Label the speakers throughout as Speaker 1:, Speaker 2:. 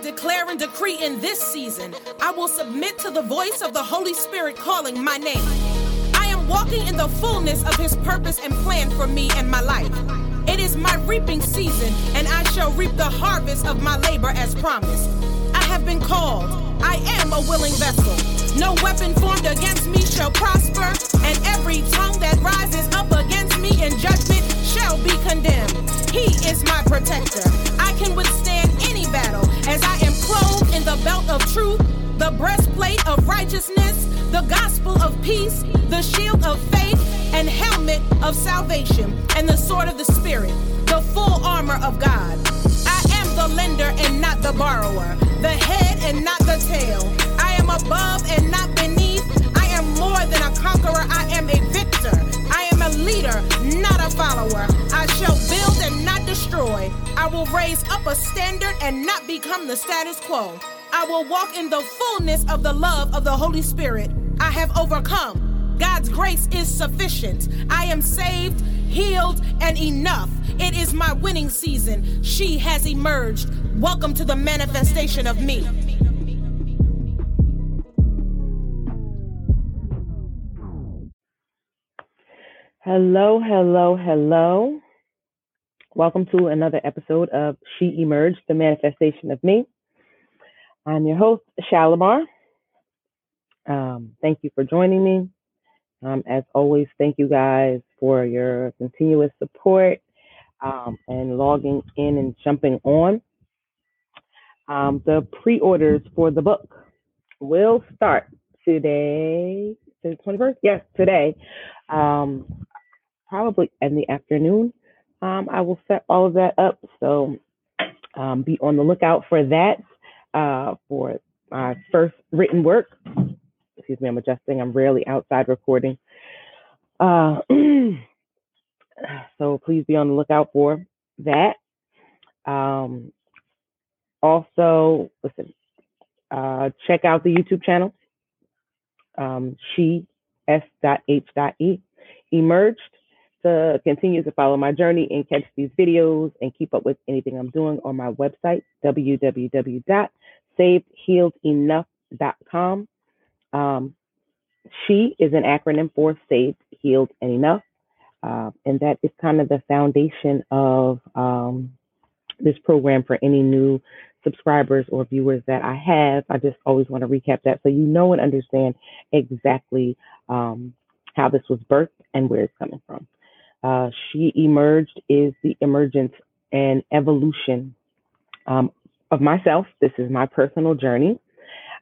Speaker 1: declare and decree in this season, I will submit to the voice of the Holy Spirit calling my name. I am walking in the fullness of His purpose and plan for me and my life. It is my reaping season, and I shall reap the harvest of my labor as promised. I have been called. I am a willing vessel. No weapon formed against me shall prosper, and every tongue that rises up against me in judgment shall be condemned. He is my protector. I can withstand battle as I am clothed in the belt of truth, the breastplate of righteousness, the gospel of peace, the shield of faith, and helmet of salvation, and the sword of the Spirit, the full armor of God. I am the lender and not the borrower, the head and not the tail. I am above and not beneath. I am more than a conqueror. I am a victor. I am a leader, not a follower. I and I will raise up a standard and not become the status quo. I will walk in the fullness of the love of the Holy Spirit. I have overcome. God's grace is sufficient. I am saved, healed, and enough. It is my winning season. She has emerged. Welcome to the manifestation of me.
Speaker 2: Hello, hello, hello. Welcome to another episode of She Emerged, the manifestation of me. I'm your host, Shalimar. Um, thank you for joining me. Um, as always, thank you guys for your continuous support um, and logging in and jumping on. Um, the pre orders for the book will start today, the 21st? Yes, today. Um, probably in the afternoon. Um, I will set all of that up. So um, be on the lookout for that uh, for my first written work. Excuse me, I'm adjusting. I'm rarely outside recording. Uh, so please be on the lookout for that. Um, also, listen, uh, check out the YouTube channel. Um, she s.h.e emerged to continue to follow my journey and catch these videos and keep up with anything I'm doing on my website, www.savedhealedenough.com. Um, she is an acronym for Saved, Healed, and Enough. Uh, and that is kind of the foundation of um, this program for any new subscribers or viewers that I have. I just always want to recap that so you know and understand exactly um, how this was birthed and where it's coming from. Uh, she emerged is the emergence and evolution um, of myself. This is my personal journey.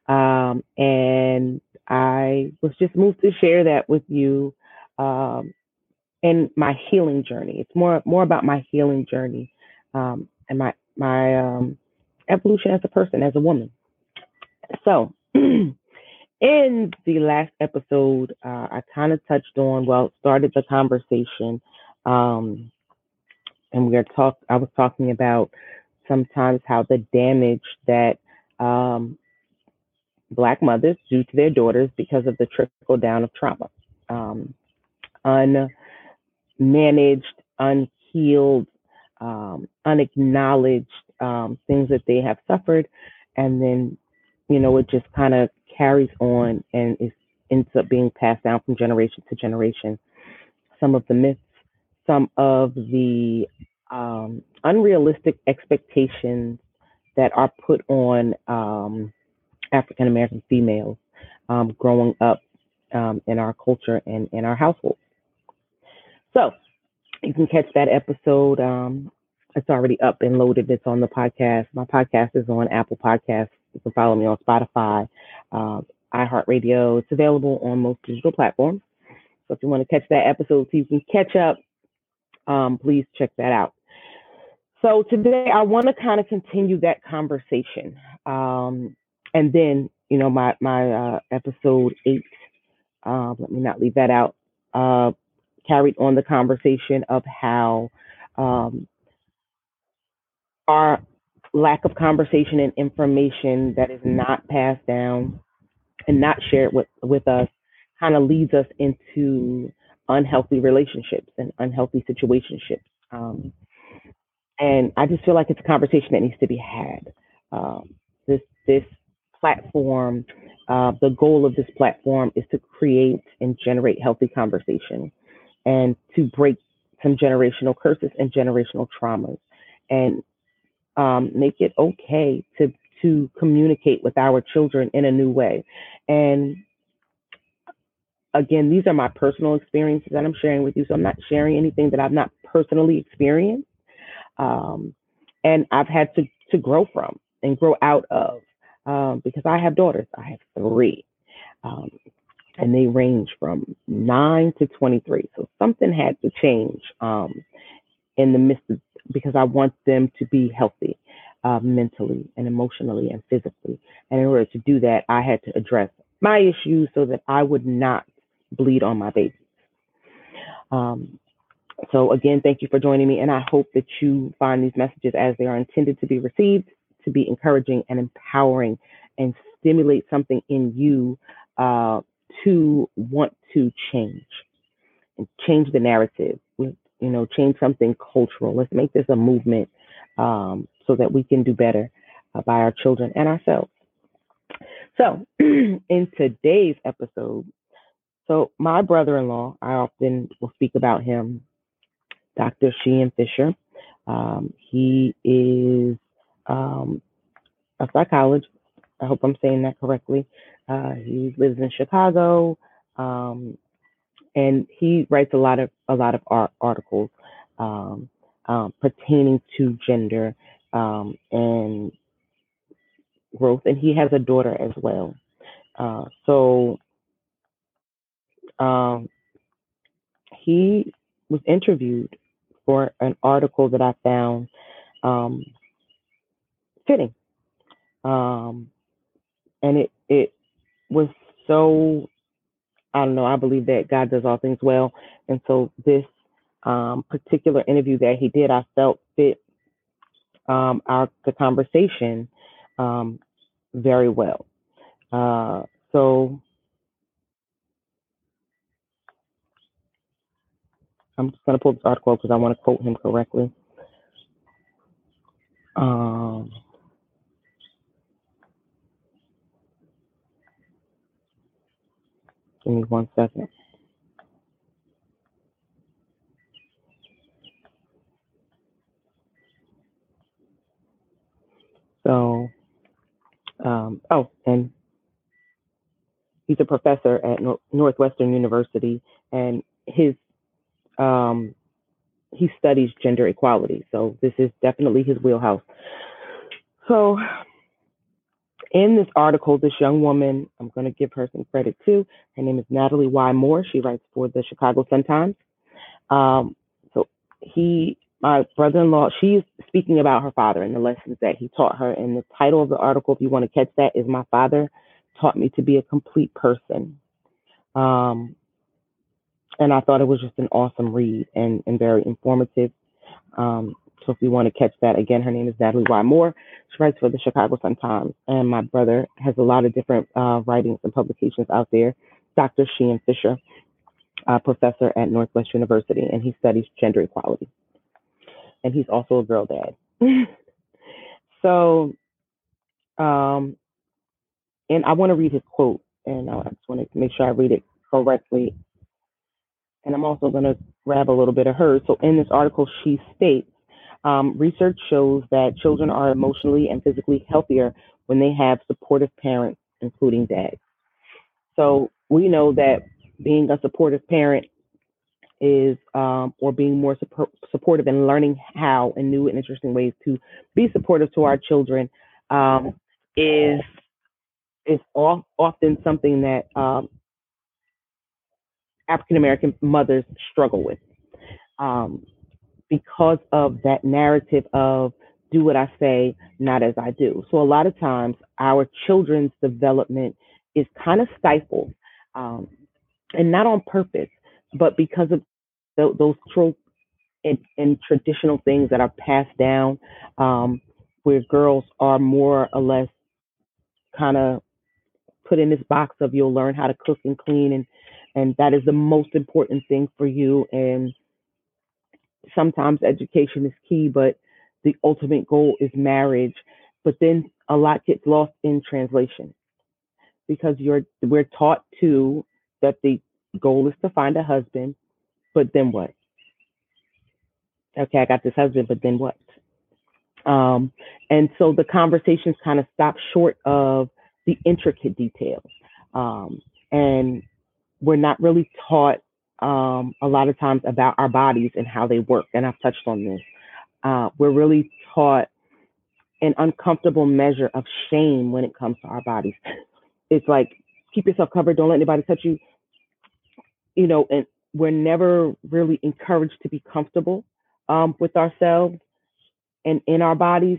Speaker 2: Um, and I was just moved to share that with you um, and my healing journey. It's more more about my healing journey um, and my my um, evolution as a person, as a woman. So, in the last episode, uh, I kind of touched on well, started the conversation, um, and we are talk. I was talking about sometimes how the damage that um, Black mothers do to their daughters because of the trickle down of trauma. Um, unmanaged, unhealed, um, unacknowledged um, things that they have suffered. And then, you know, it just kind of carries on and is, ends up being passed down from generation to generation. Some of the myths, some of the um, unrealistic expectations that are put on um, African American females um, growing up um, in our culture and in our household. So you can catch that episode. Um, it's already up and loaded. It's on the podcast. My podcast is on Apple Podcasts. You can follow me on Spotify, uh, iHeartRadio. It's available on most digital platforms. So if you want to catch that episode so you can catch up, um, please check that out. So today I want to kind of continue that conversation. Um, and then you know my my uh, episode eight. Uh, let me not leave that out. Uh, carried on the conversation of how um, our lack of conversation and information that is not passed down and not shared with with us kind of leads us into unhealthy relationships and unhealthy situationships. Um, and I just feel like it's a conversation that needs to be had. Um, this platform, uh, the goal of this platform is to create and generate healthy conversation and to break some generational curses and generational traumas and um, make it okay to to communicate with our children in a new way. And again, these are my personal experiences that I'm sharing with you. So I'm not sharing anything that I've not personally experienced. Um, and I've had to, to grow from and grow out of um, because I have daughters. I have three. Um, and they range from nine to 23. So something had to change um, in the midst of, because I want them to be healthy uh, mentally and emotionally and physically. And in order to do that, I had to address my issues so that I would not bleed on my babies. Um, so again, thank you for joining me, and I hope that you find these messages as they are intended to be received, to be encouraging and empowering, and stimulate something in you uh, to want to change and change the narrative. You know, change something cultural. Let's make this a movement um, so that we can do better uh, by our children and ourselves. So, in today's episode, so my brother-in-law, I often will speak about him, Dr. Sheehan Fisher. Um, he is um, a psychologist. I hope I'm saying that correctly. Uh, he lives in Chicago, um, and he writes a lot of a lot of art articles um, um, pertaining to gender um, and growth. And he has a daughter as well. Uh, so um, he was interviewed for an article that I found um, fitting, um, and it it was so I don't know. I believe that God does all things well, and so this um, particular interview that he did, I felt fit um, our the conversation um, very well. Uh, so I'm just going to pull this article because I want to quote him correctly. Um, give me one second. So, um, oh, and he's a professor at Northwestern University, and his um, he studies gender equality. So this is definitely his wheelhouse. So in this article, this young woman, I'm going to give her some credit too. Her name is Natalie Y. Moore. She writes for the Chicago Sun Times. Um, so he, my brother-in-law, she's speaking about her father and the lessons that he taught her. And the title of the article, if you want to catch that, is "My Father Taught Me to Be a Complete Person." Um, and I thought it was just an awesome read and, and very informative. Um, so if you want to catch that, again, her name is Natalie Y. Moore. She writes for the Chicago Sun-Times, and my brother has a lot of different uh, writings and publications out there. Dr. Sheehan Fisher, a professor at Northwest University, and he studies gender equality. And he's also a girl dad. so, um, and I want to read his quote, and I just want to make sure I read it correctly and I'm also going to grab a little bit of hers. So in this article, she states um, research shows that children are emotionally and physically healthier when they have supportive parents, including dads. So we know that being a supportive parent is, um, or being more support, supportive and learning how in new and interesting ways to be supportive to our children um, is is often something that um, African American mothers struggle with um, because of that narrative of do what I say, not as I do. So a lot of times our children's development is kind of stifled, um, and not on purpose, but because of the, those tropes and, and, traditional things that are passed down, um, where girls are more or less kind of put in this box of you'll learn how to cook and clean and and that is the most important thing for you and sometimes education is key but the ultimate goal is marriage but then a lot gets lost in translation because you're we're taught to that the goal is to find a husband, but then what? Okay, I got this husband, but then what? Um, and so the conversations kind of stop short of the intricate details. Um, and we're not really taught um, a lot of times about our bodies and how they work. And I've touched on this. Uh, we're really taught an uncomfortable measure of shame when it comes to our bodies. It's like keep yourself covered, don't let anybody touch you. You know, and we're never really encouraged to be comfortable um, with ourselves and in our bodies.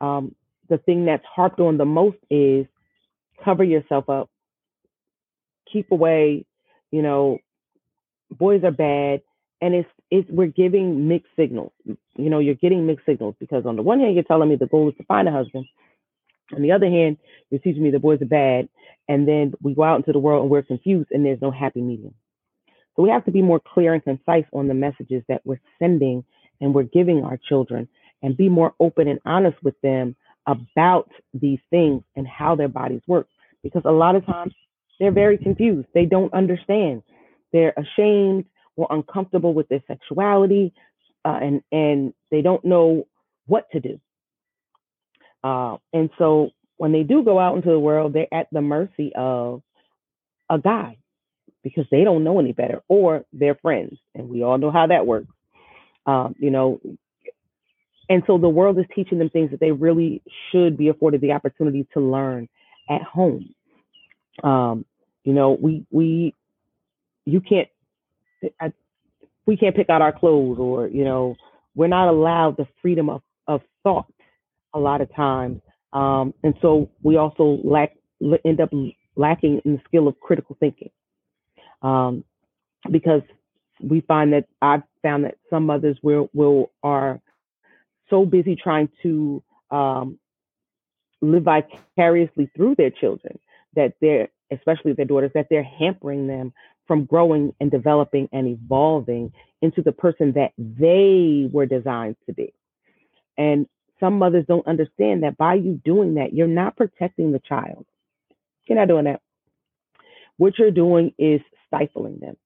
Speaker 2: Um, the thing that's harped on the most is cover yourself up, keep away. You know, boys are bad, and it's it's we're giving mixed signals. You know, you're getting mixed signals because on the one hand, you're telling me the goal is to find a husband. On the other hand, you're teaching me the boys are bad, and then we go out into the world and we're confused, and there's no happy medium. So we have to be more clear and concise on the messages that we're sending and we're giving our children, and be more open and honest with them about these things and how their bodies work. Because a lot of times they're very confused. They don't understand. They're ashamed or uncomfortable with their sexuality, uh, and and they don't know what to do. Uh, and so when they do go out into the world, they're at the mercy of a guy because they don't know any better or their friends, and we all know how that works. Um, you know, and so the world is teaching them things that they really should be afforded the opportunity to learn at home. Um, you know, we we you can't I, we can't pick out our clothes or you know we're not allowed the freedom of, of thought a lot of times. Um, and so we also lack end up lacking in the skill of critical thinking. Um, because we find that i've found that some mothers will will are so busy trying to um, live vicariously through their children that they're especially their daughters that they're hampering them from growing and developing and evolving into the person that they were designed to be. And some mothers don't understand that by you doing that, you're not protecting the child. You're not doing that. What you're doing is stifling them.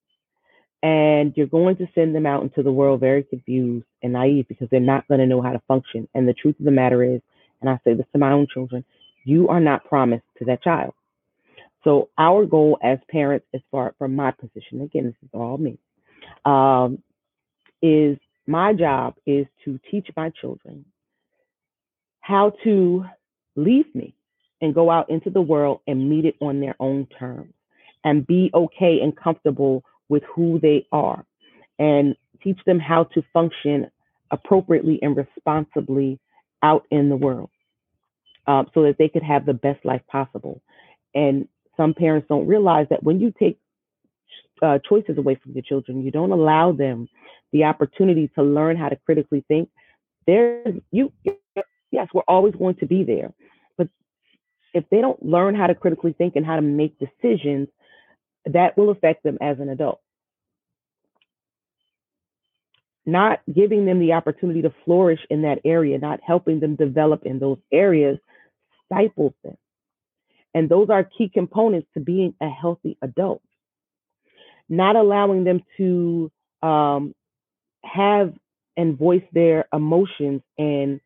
Speaker 2: And you're going to send them out into the world very confused and naive because they're not going to know how to function. And the truth of the matter is, and I say this to my own children, you are not promised to that child. So our goal as parents, as far from my position, again, this is all me, um, is my job is to teach my children how to leave me and go out into the world and meet it on their own terms and be okay and comfortable with who they are and teach them how to function appropriately and responsibly out in the world uh, so that they could have the best life possible. And some parents don't realize that when you take uh, choices away from your children, you don't allow them the opportunity to learn how to critically think. There, you, yes, we're always going to be there, but if they don't learn how to critically think and how to make decisions, that will affect them as an adult. Not giving them the opportunity to flourish in that area, not helping them develop in those areas, stifles them. And those are key components to being a healthy adult. Not allowing them to um, have and voice their emotions and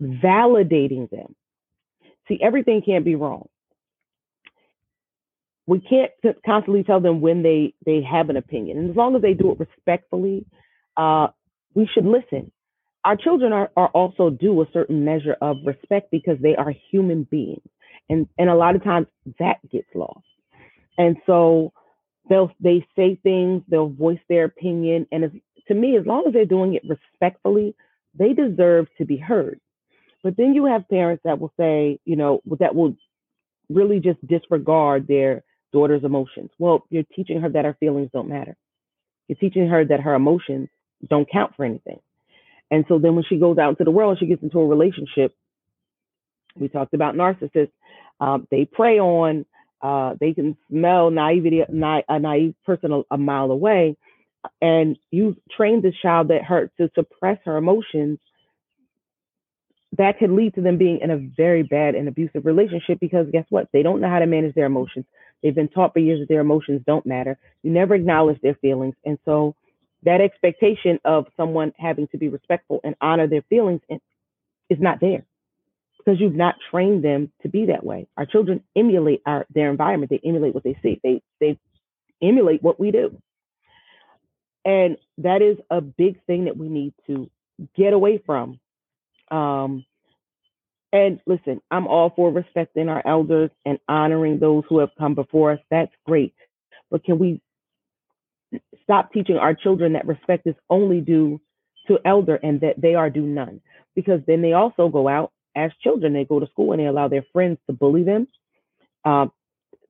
Speaker 2: validating them. See, everything can't be wrong. We can't constantly tell them when they they have an opinion, and as long as they do it respectfully, uh, we should listen. Our children are, are also due a certain measure of respect because they are human beings and and a lot of times that gets lost. And so they'll they say things they'll voice their opinion and to me as long as they're doing it respectfully they deserve to be heard. But then you have parents that will say you know that will really just disregard their daughter's emotions. Well you're teaching her that her feelings don't matter. You're teaching her that her emotions don't count for anything. And so then when she goes out into the world she gets into a relationship we talked about narcissists um, they prey on, uh, they can smell naivety, na- a naive person a, a, mile away. And you train this child that hurt to suppress her emotions. that could lead to them being in a very bad and abusive relationship because guess what? They don't know how to manage their emotions. They've been taught for years that their emotions don't matter. You never acknowledge their feelings. And so that expectation of someone having to be respectful and honor their feelings is not there because you've not trained them to be that way. Our children emulate our their environment. They emulate what they see. They they emulate what we do. And that is a big thing that we need to get away from. Um, and listen, I'm all for respecting our elders and honoring those who have come before us. That's great. But can we stop teaching our children that respect is only due to elder and that they are due none? Because then they also go out as children, they go to school and they allow their friends to bully them. Um,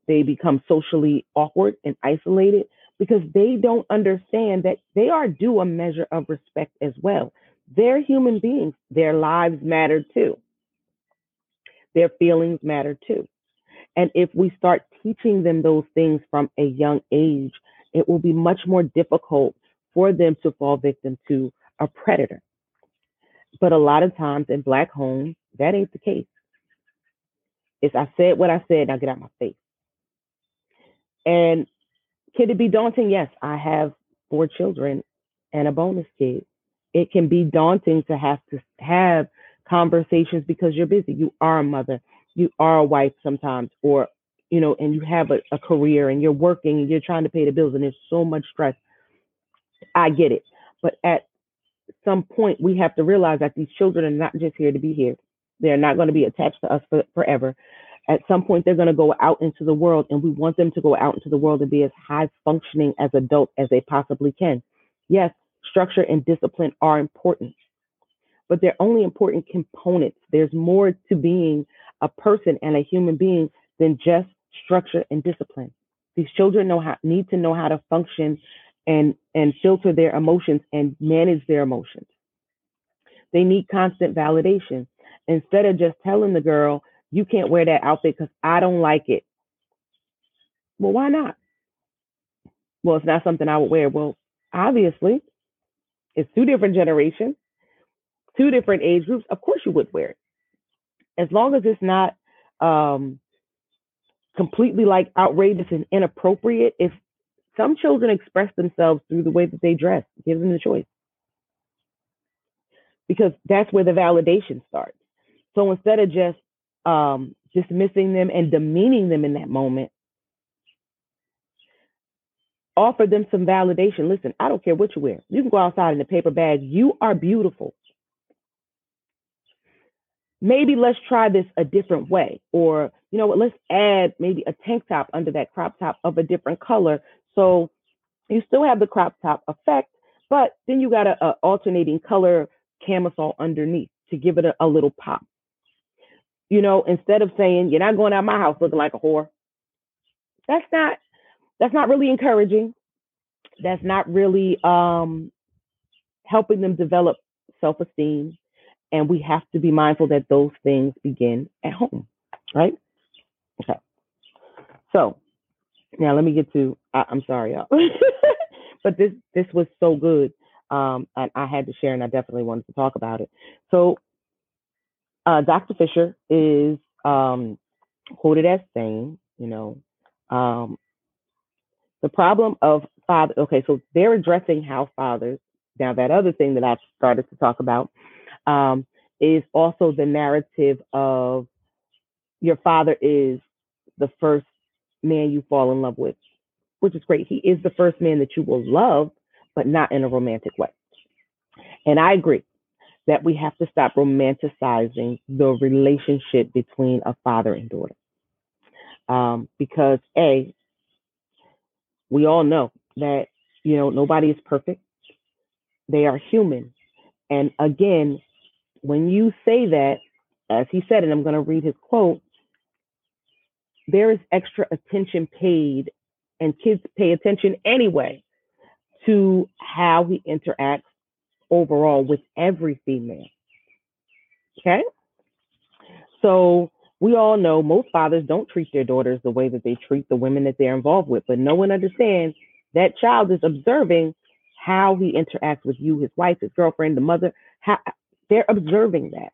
Speaker 2: they become socially awkward and isolated because they don't understand that they are due a measure of respect as well. They're human beings, their lives matter too, their feelings matter too. And if we start teaching them those things from a young age, it will be much more difficult for them to fall victim to a predator. But a lot of times in Black homes, that ain't the case. It's I said what I said, now get out my face. And can it be daunting? Yes, I have four children and a bonus kid. It can be daunting to have to have conversations because you're busy. You are a mother, you are a wife sometimes, or you know, and you have a, a career and you're working and you're trying to pay the bills and there's so much stress. I get it. But at some point, we have to realize that these children are not just here to be here. They're not going to be attached to us for, forever. At some point, they're going to go out into the world, and we want them to go out into the world and be as high functioning as adults as they possibly can. Yes, structure and discipline are important, but they're only important components. There's more to being a person and a human being than just structure and discipline. These children know how need to know how to function and and filter their emotions and manage their emotions. They need constant validation instead of just telling the girl, you can't wear that outfit because I don't like it. Well, why not? Well, it's not something I would wear. Well, obviously, it's two different generations, two different age groups. Of course, you would wear it. As long as it's not um, completely like outrageous and inappropriate. If some children express themselves through the way that they dress, give them the choice. Because that's where the validation starts. So instead of just um, dismissing them and demeaning them in that moment, offer them some validation. Listen, I don't care what you wear. You can go outside in a paper bag. You are beautiful. Maybe let's try this a different way. Or, you know what, let's add maybe a tank top under that crop top of a different color. So you still have the crop top effect, but then you got a, alternating color camisole underneath to give it a, a little pop you know, instead of saying you're not going out my house looking like a whore. That's not that's not really encouraging. That's not really um, helping them develop self-esteem. And we have to be mindful that those things begin at home, right? Okay. So now let me get to. I, am sorry, y'all, but this this was so good, um, and I had to share, and I definitely wanted to talk about it. So uh, Dr. Fisher is um, quoted as saying, you know, um, the problem of father. Okay, so they're addressing how fathers. Now that other thing that I've started to talk about um, is also the narrative of your father is the first man you fall in love with, which is great. He is the first man that you will love, but not in a romantic way. And I agree that we have to stop romanticizing the relationship between a father and daughter. Um, because A, we all know that, you know, nobody is perfect. They are human. And again, when you say that, as he said, and I'm going to read his quote, there is extra attention paid, and kids pay attention anyway to how he interacts overall with every female. Okay? So we all know most fathers don't treat their daughters the way that they treat the women that they're involved with, but no one understands that child is observing how he interacts with you, his wife, his girlfriend, the mother. How, they're observing that.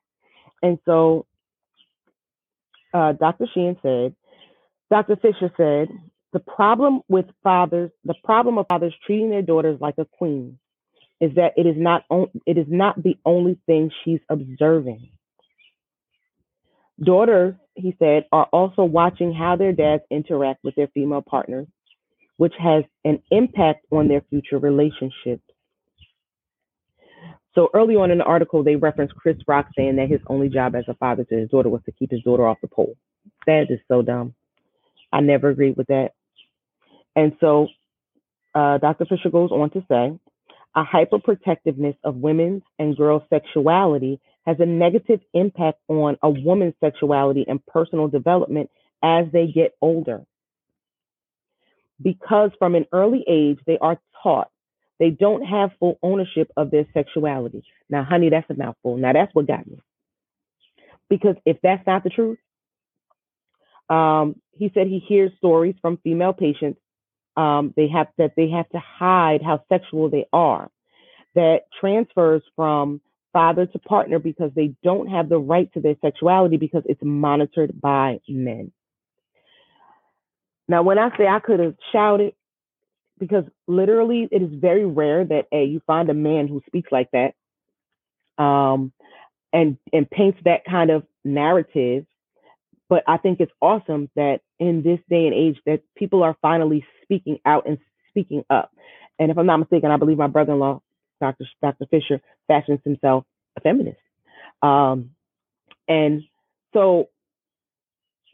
Speaker 2: And so uh, Dr. Sheehan said, Dr. Fisher said, the problem with fathers, the problem of fathers treating their daughters like a queen is that it is not on, it is not the only thing she's observing. Daughters, he said, are also watching how their dads interact with their female partners, which has an impact on their future relationships. So early on in the article, they referenced Chris Rock saying that his only job as a father to his daughter was to keep his daughter off the pole. That is so dumb. I never agreed with that. And so uh, Dr. Fisher goes on to say a hyperprotectiveness of women's and girls' sexuality has a negative impact on a woman's sexuality and personal development as they get older. Because from an early age, they are taught they don't have full ownership of their sexuality. Now, honey, that's a mouthful. Now, that's what got me. Because if that's not the truth, um, he said he hears stories from female patients um, they have that they have to hide how sexual they are. That transfers from father to partner because they don't have the right to their sexuality because it's monitored by men. Now, when I say I could have shouted, because literally it is very rare that a you find a man who speaks like that, um, and and paints that kind of narrative. But I think it's awesome that in this day and age that people are finally speaking out and speaking up. And if I'm not mistaken, I believe my brother-in-law, Dr. Dr. Fisher, fashions himself a feminist. Um, and so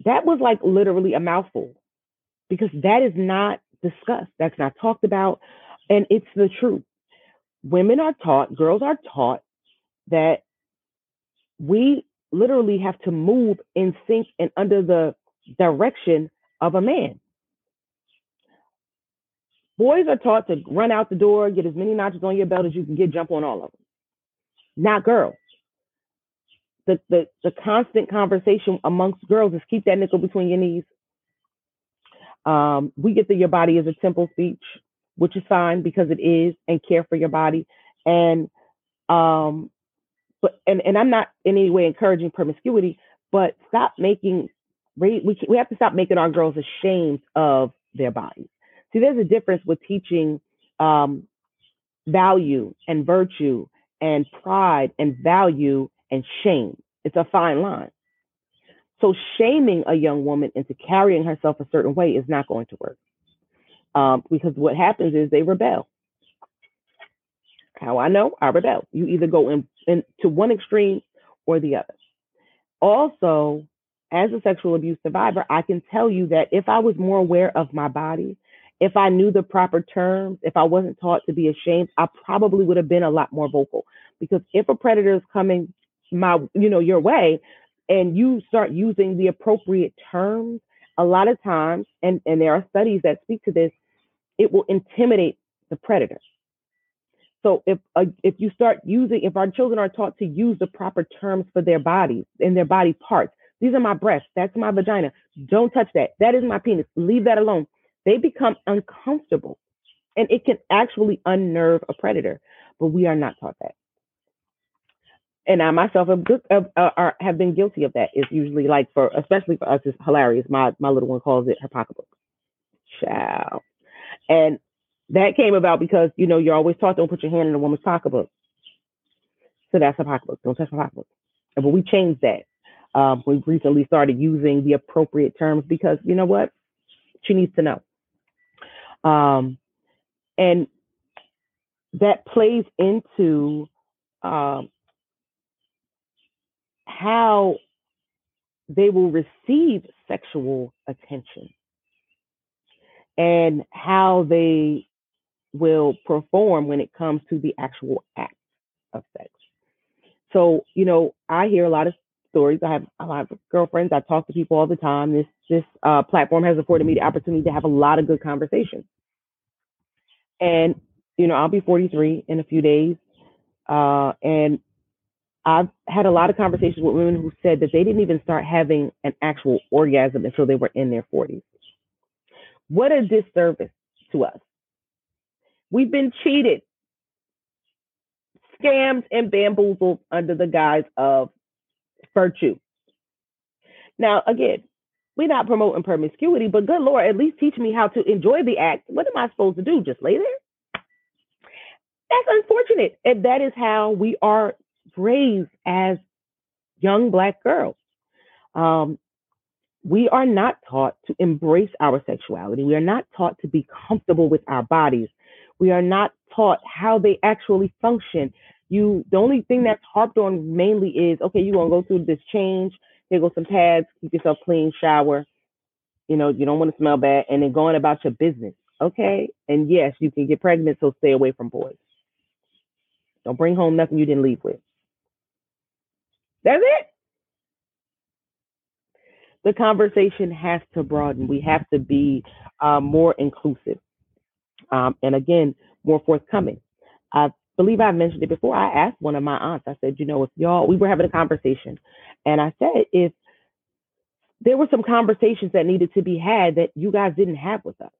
Speaker 2: that was like literally a mouthful because that is not discussed. That's not talked about. And it's the truth. Women are taught, girls are taught that we literally have to move in sync and under the direction of a man. Boys are taught to run out the door, get as many notches on your belt as you can get, jump on all of them. Not girls. The, the, the constant conversation amongst girls is keep that nickel between your knees. Um, we get that your body is a temple speech, which is fine because it is, and care for your body. And um, but and, and I'm not in any way encouraging promiscuity, but stop making we we have to stop making our girls ashamed of their bodies. See, there's a difference with teaching um, value and virtue and pride and value and shame. It's a fine line. So shaming a young woman into carrying herself a certain way is not going to work. Um, because what happens is they rebel. How I know? I rebel. You either go in, in to one extreme or the other. Also, as a sexual abuse survivor, I can tell you that if I was more aware of my body, if I knew the proper terms, if I wasn't taught to be ashamed, I probably would have been a lot more vocal. Because if a predator is coming my, you know, your way, and you start using the appropriate terms, a lot of times, and and there are studies that speak to this, it will intimidate the predator. So if uh, if you start using, if our children are taught to use the proper terms for their bodies and their body parts, these are my breasts, that's my vagina. Don't touch that. That is my penis. Leave that alone they become uncomfortable and it can actually unnerve a predator, but we are not taught that. And I myself have, uh, have been guilty of that. It's usually like for, especially for us, it's hilarious. My my little one calls it her pocketbook. Ciao. And that came about because you know you're always taught don't put your hand in a woman's pocketbook. So that's a pocketbook. Don't touch my pocketbook. But we changed that. Um, we recently started using the appropriate terms because you know what? She needs to know. Um, and that plays into um, how they will receive sexual attention and how they will perform when it comes to the actual act of sex. So, you know, I hear a lot of stories. I have a lot of girlfriends. I talk to people all the time. This this uh, platform has afforded me the opportunity to have a lot of good conversations. And you know, I'll be 43 in a few days, uh, and I've had a lot of conversations with women who said that they didn't even start having an actual orgasm until they were in their 40s. What a disservice to us. We've been cheated, scammed, and bamboozled under the guise of virtue. Now, again, we're not promoting promiscuity, but good Lord, at least teach me how to enjoy the act. What am I supposed to do? Just lay there? That's unfortunate. And that is how we are raised as young Black girls. Um, we are not taught to embrace our sexuality. We are not taught to be comfortable with our bodies. We are not taught how they actually function. You, the only thing that's harped on mainly is, okay, you're gonna go through this change. Here go some pads. Keep yourself clean. Shower. You know, you don't want to smell bad, and then going about your business. Okay, and yes, you can get pregnant, so stay away from boys. Don't bring home nothing you didn't leave with. That's it the conversation has to broaden. We have to be uh, more inclusive. Um, and again, more forthcoming. I believe I mentioned it before. I asked one of my aunts, I said, you know, if y'all, we were having a conversation, and I said, if there were some conversations that needed to be had that you guys didn't have with us.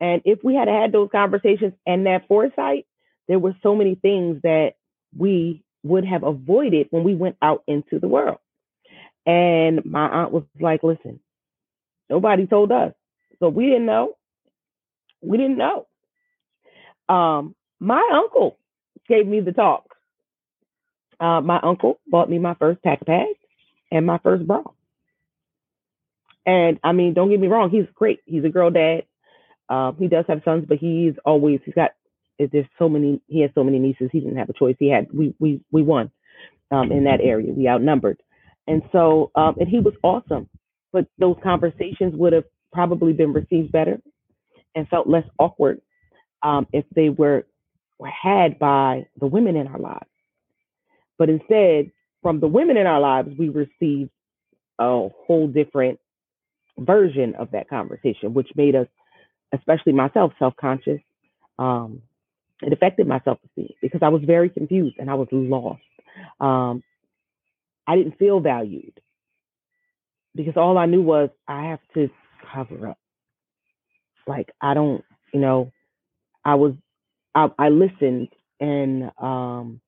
Speaker 2: And if we had had those conversations and that foresight, there were so many things that we would have avoided when we went out into the world. And my aunt was like, listen, nobody told us. So we didn't know. We didn't know. Um, my uncle gave me the talk. Uh, my uncle bought me my first pack of pads and my first bra. And I mean, don't get me wrong, he's great. He's a girl dad. Um, he does have sons, but he's always he's got there's so many he has so many nieces. He didn't have a choice. He had we we we won um, in that area. We outnumbered. And so, um, and he was awesome, but those conversations would have probably been received better and felt less awkward um, if they were, were had by the women in our lives. But instead, from the women in our lives, we received a whole different version of that conversation, which made us, especially myself, self conscious. Um, it affected my self esteem because I was very confused and I was lost. Um, I didn't feel valued because all I knew was I have to cover up. Like I don't, you know, I was, I, I listened and um,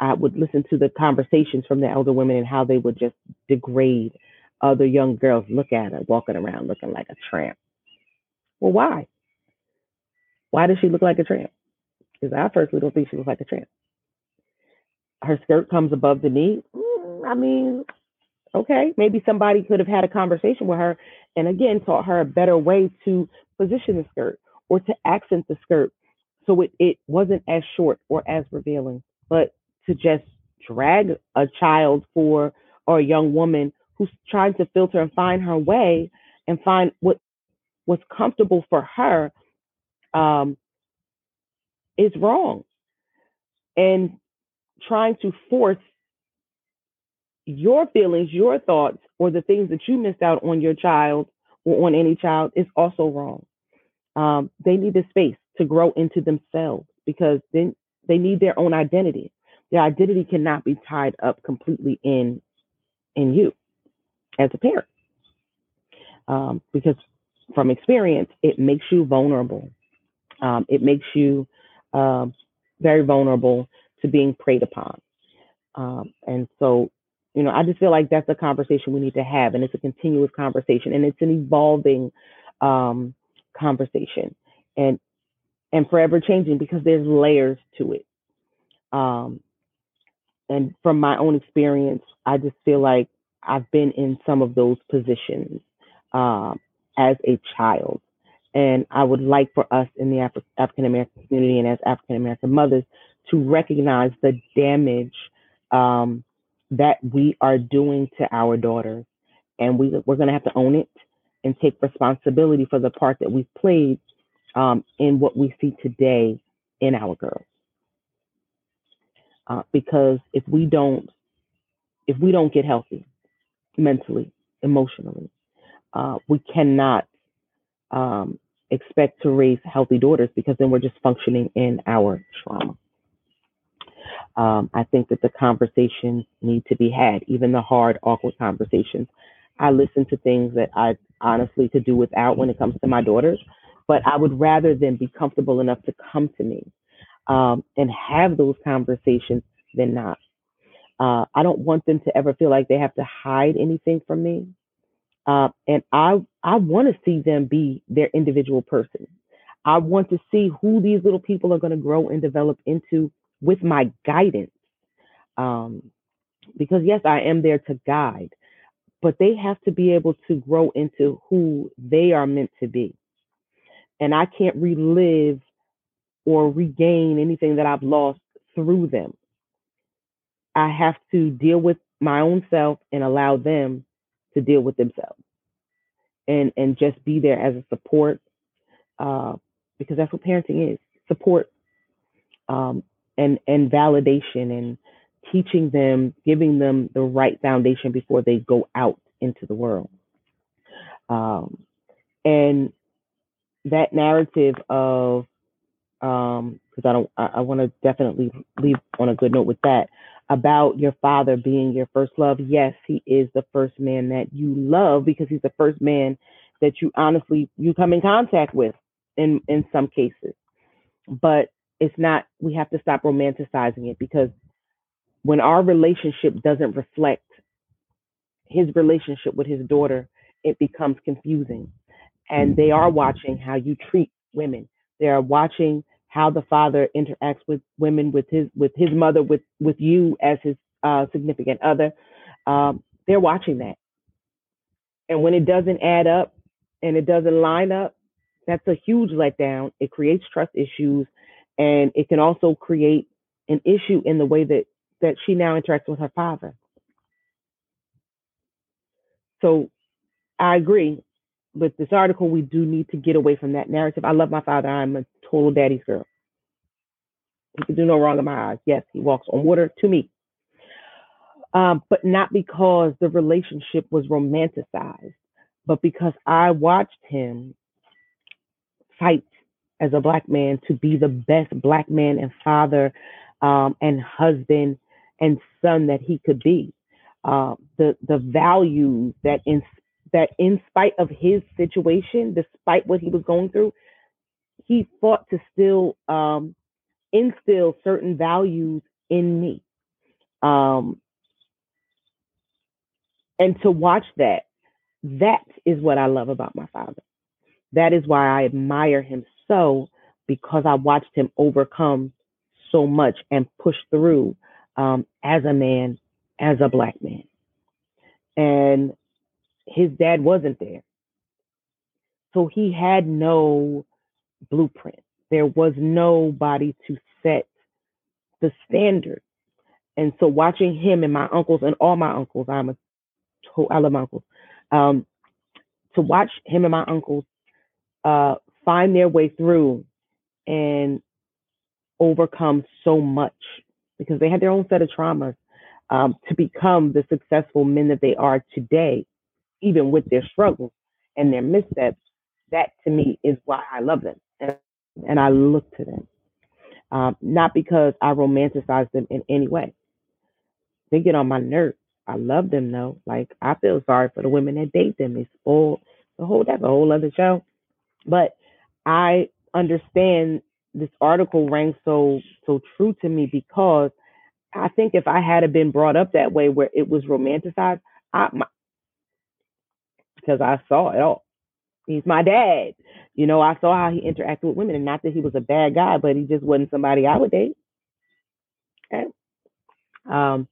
Speaker 2: I would listen to the conversations from the elder women and how they would just degrade other young girls. Look at her walking around looking like a tramp. Well, why? Why does she look like a tramp? Because I personally don't think she looks like a tramp. Her skirt comes above the knee. I mean, okay, maybe somebody could have had a conversation with her and again taught her a better way to position the skirt or to accent the skirt so it, it wasn't as short or as revealing, but to just drag a child for or a young woman who's trying to filter and find her way and find what what's comfortable for her um, is wrong. And trying to force your feelings, your thoughts, or the things that you missed out on your child or on any child is also wrong. Um, they need the space to grow into themselves because then they need their own identity. Their identity cannot be tied up completely in in you as a parent, um, because from experience, it makes you vulnerable. Um, it makes you uh, very vulnerable to being preyed upon. Um, and so you know, I just feel like that's a conversation we need to have, and it's a continuous conversation, and it's an evolving um, conversation, and and forever changing because there's layers to it. Um, and from my own experience, I just feel like I've been in some of those positions um, as a child, and I would like for us in the Af- African American community and as African American mothers to recognize the damage. Um, that we are doing to our daughters. And we, we're going to have to own it and take responsibility for the part that we've played um, in what we see today in our girls. Uh, because if we don't, if we don't get healthy mentally, emotionally, uh, we cannot um, expect to raise healthy daughters because then we're just functioning in our trauma. Um, I think that the conversations need to be had, even the hard, awkward conversations. I listen to things that I honestly could do without when it comes to my daughters, but I would rather them be comfortable enough to come to me um, and have those conversations than not. Uh, I don't want them to ever feel like they have to hide anything from me. Uh, and I I want to see them be their individual person. I want to see who these little people are going to grow and develop into with my guidance. Um, because yes, I am there to guide, but they have to be able to grow into who they are meant to be. And I can't relive or regain anything that I've lost through them. I have to deal with my own self and allow them to deal with themselves and and just be there as a support uh, because that's what parenting is support um, and and validation and teaching them giving them the right foundation before they go out into the world um, and that narrative of um because i don't i, I want to definitely leave on a good note with that about your father being your first love. Yes, he is the first man that you love because he's the first man that you honestly you come in contact with in in some cases. But it's not we have to stop romanticizing it because when our relationship doesn't reflect his relationship with his daughter, it becomes confusing. And they are watching how you treat women. They are watching how the father interacts with women, with his with his mother, with with you as his uh, significant other. Um, they're watching that, and when it doesn't add up and it doesn't line up, that's a huge letdown. It creates trust issues, and it can also create an issue in the way that that she now interacts with her father. So, I agree with this article, we do need to get away from that narrative. I love my father. I'm a total daddy's girl. He can do no wrong in my eyes. Yes, he walks on water to me. Um, but not because the relationship was romanticized, but because I watched him fight as a black man to be the best black man and father um, and husband and son that he could be. Uh, the the values that in that in spite of his situation, despite what he was going through, he fought to still um, instill certain values in me. Um, and to watch that, that is what I love about my father. That is why I admire him so because I watched him overcome so much and push through um, as a man, as a black man. And his dad wasn't there. So he had no blueprint. There was nobody to set the standard. And so watching him and my uncles and all my uncles, I'm a I love my uncles. Um, to watch him and my uncles uh, find their way through and overcome so much because they had their own set of traumas um, to become the successful men that they are today even with their struggles and their missteps, that to me is why I love them and, and I look to them. Um, not because I romanticize them in any way. They get on my nerves. I love them though. Like I feel sorry for the women that date them. It's spoil the whole that's a whole other show. But I understand this article rang so so true to me because I think if I had been brought up that way where it was romanticized, I my, because I saw it all. He's my dad. You know, I saw how he interacted with women, and not that he was a bad guy, but he just wasn't somebody I would date. Okay. Um,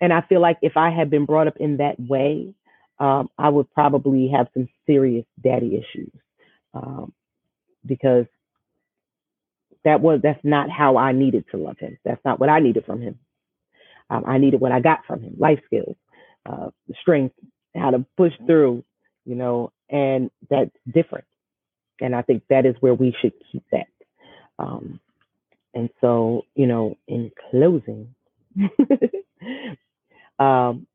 Speaker 2: and I feel like if I had been brought up in that way, um, I would probably have some serious daddy issues um, because that was that's not how I needed to love him. That's not what I needed from him. Um, I needed what I got from him: life skills, uh, strength, how to push through, you know, and that's different. And I think that is where we should keep that. Um, and so, you know, in closing, um,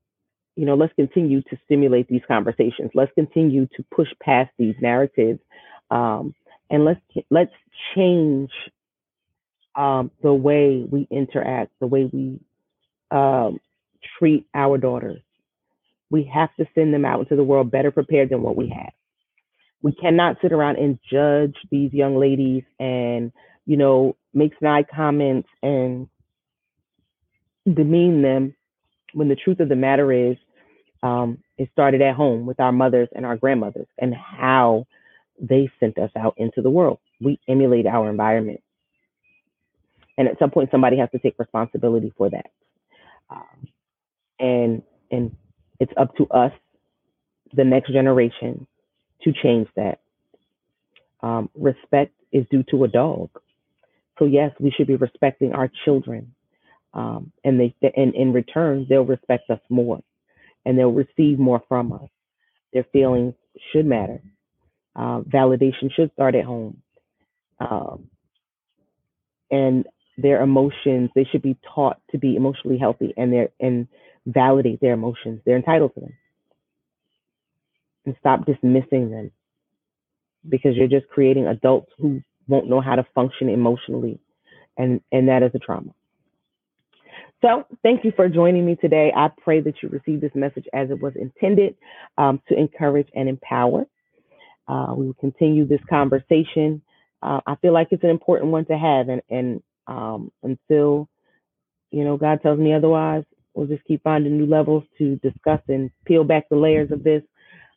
Speaker 2: you know, let's continue to stimulate these conversations. Let's continue to push past these narratives, um, and let's let's change um, the way we interact, the way we um, treat our daughters, we have to send them out into the world better prepared than what we have. We cannot sit around and judge these young ladies and, you know, make snide comments and demean them when the truth of the matter is, um, it started at home with our mothers and our grandmothers and how they sent us out into the world. We emulate our environment. And at some point, somebody has to take responsibility for that. Um, and and it's up to us, the next generation, to change that. Um, respect is due to a dog. So yes, we should be respecting our children, um, and they and in return they'll respect us more, and they'll receive more from us. Their feelings should matter. Uh, validation should start at home, um, and their emotions they should be taught to be emotionally healthy and their and validate their emotions. They're entitled to them, and stop dismissing them because you're just creating adults who won't know how to function emotionally, and and that is a trauma. So, thank you for joining me today. I pray that you receive this message as it was intended um, to encourage and empower. Uh, we will continue this conversation. Uh, I feel like it's an important one to have, and and um, until you know God tells me otherwise, we'll just keep finding new levels to discuss and peel back the layers of this.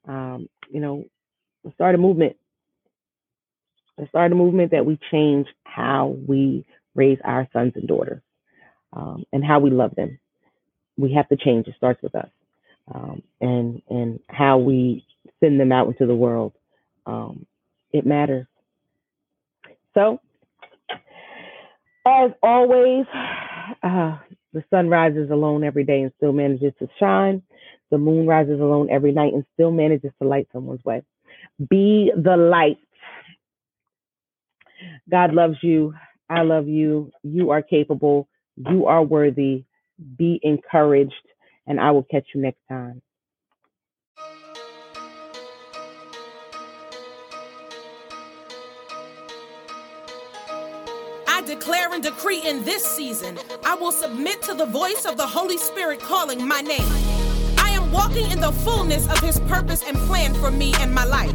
Speaker 2: Um, you know, start a movement Let's start a movement that we change how we raise our sons and daughters um, and how we love them. We have to change. It starts with us, um, and and how we send them out into the world. Um, it matters. So, as always, uh, the sun rises alone every day and still manages to shine. The moon rises alone every night and still manages to light someone's way. Be the light God loves you. I love you. You are capable. You are worthy. Be encouraged. And I will catch you next time.
Speaker 1: Declare and decree in this season, I will submit to the voice of the Holy Spirit calling my name. I am walking in the fullness of his purpose and plan for me and my life.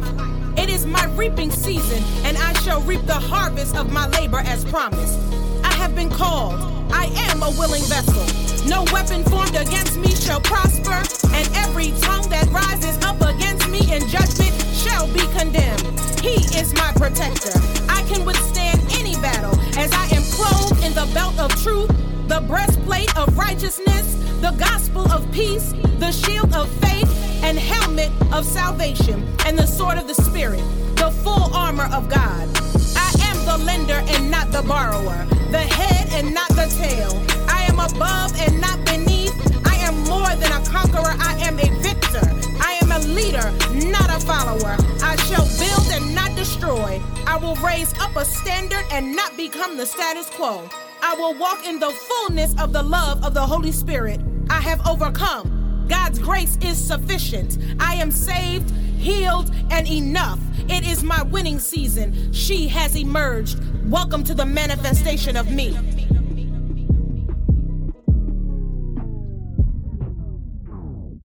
Speaker 1: It is my reaping season, and I shall reap the harvest of my labor as promised. I have been called, I am a willing vessel. No weapon formed against me shall prosper, and every tongue that rises up against me in judgment shall be condemned. He is my protector. I can withstand as I am clothed in the belt of truth, the breastplate of righteousness, the gospel of peace, the shield of faith and helmet of salvation, and the sword of the Spirit, the full armor of God. I am the lender and not the borrower, the head and not the tail. I am above and not beneath. I am more than a conqueror. I am a leader, not a follower. I shall build and not destroy. I will raise up a standard and not become the status quo. I will walk in the fullness of the love of the Holy Spirit. I have overcome. God's grace is sufficient. I am saved, healed, and enough. It is my winning season. She has emerged. Welcome to the manifestation of me.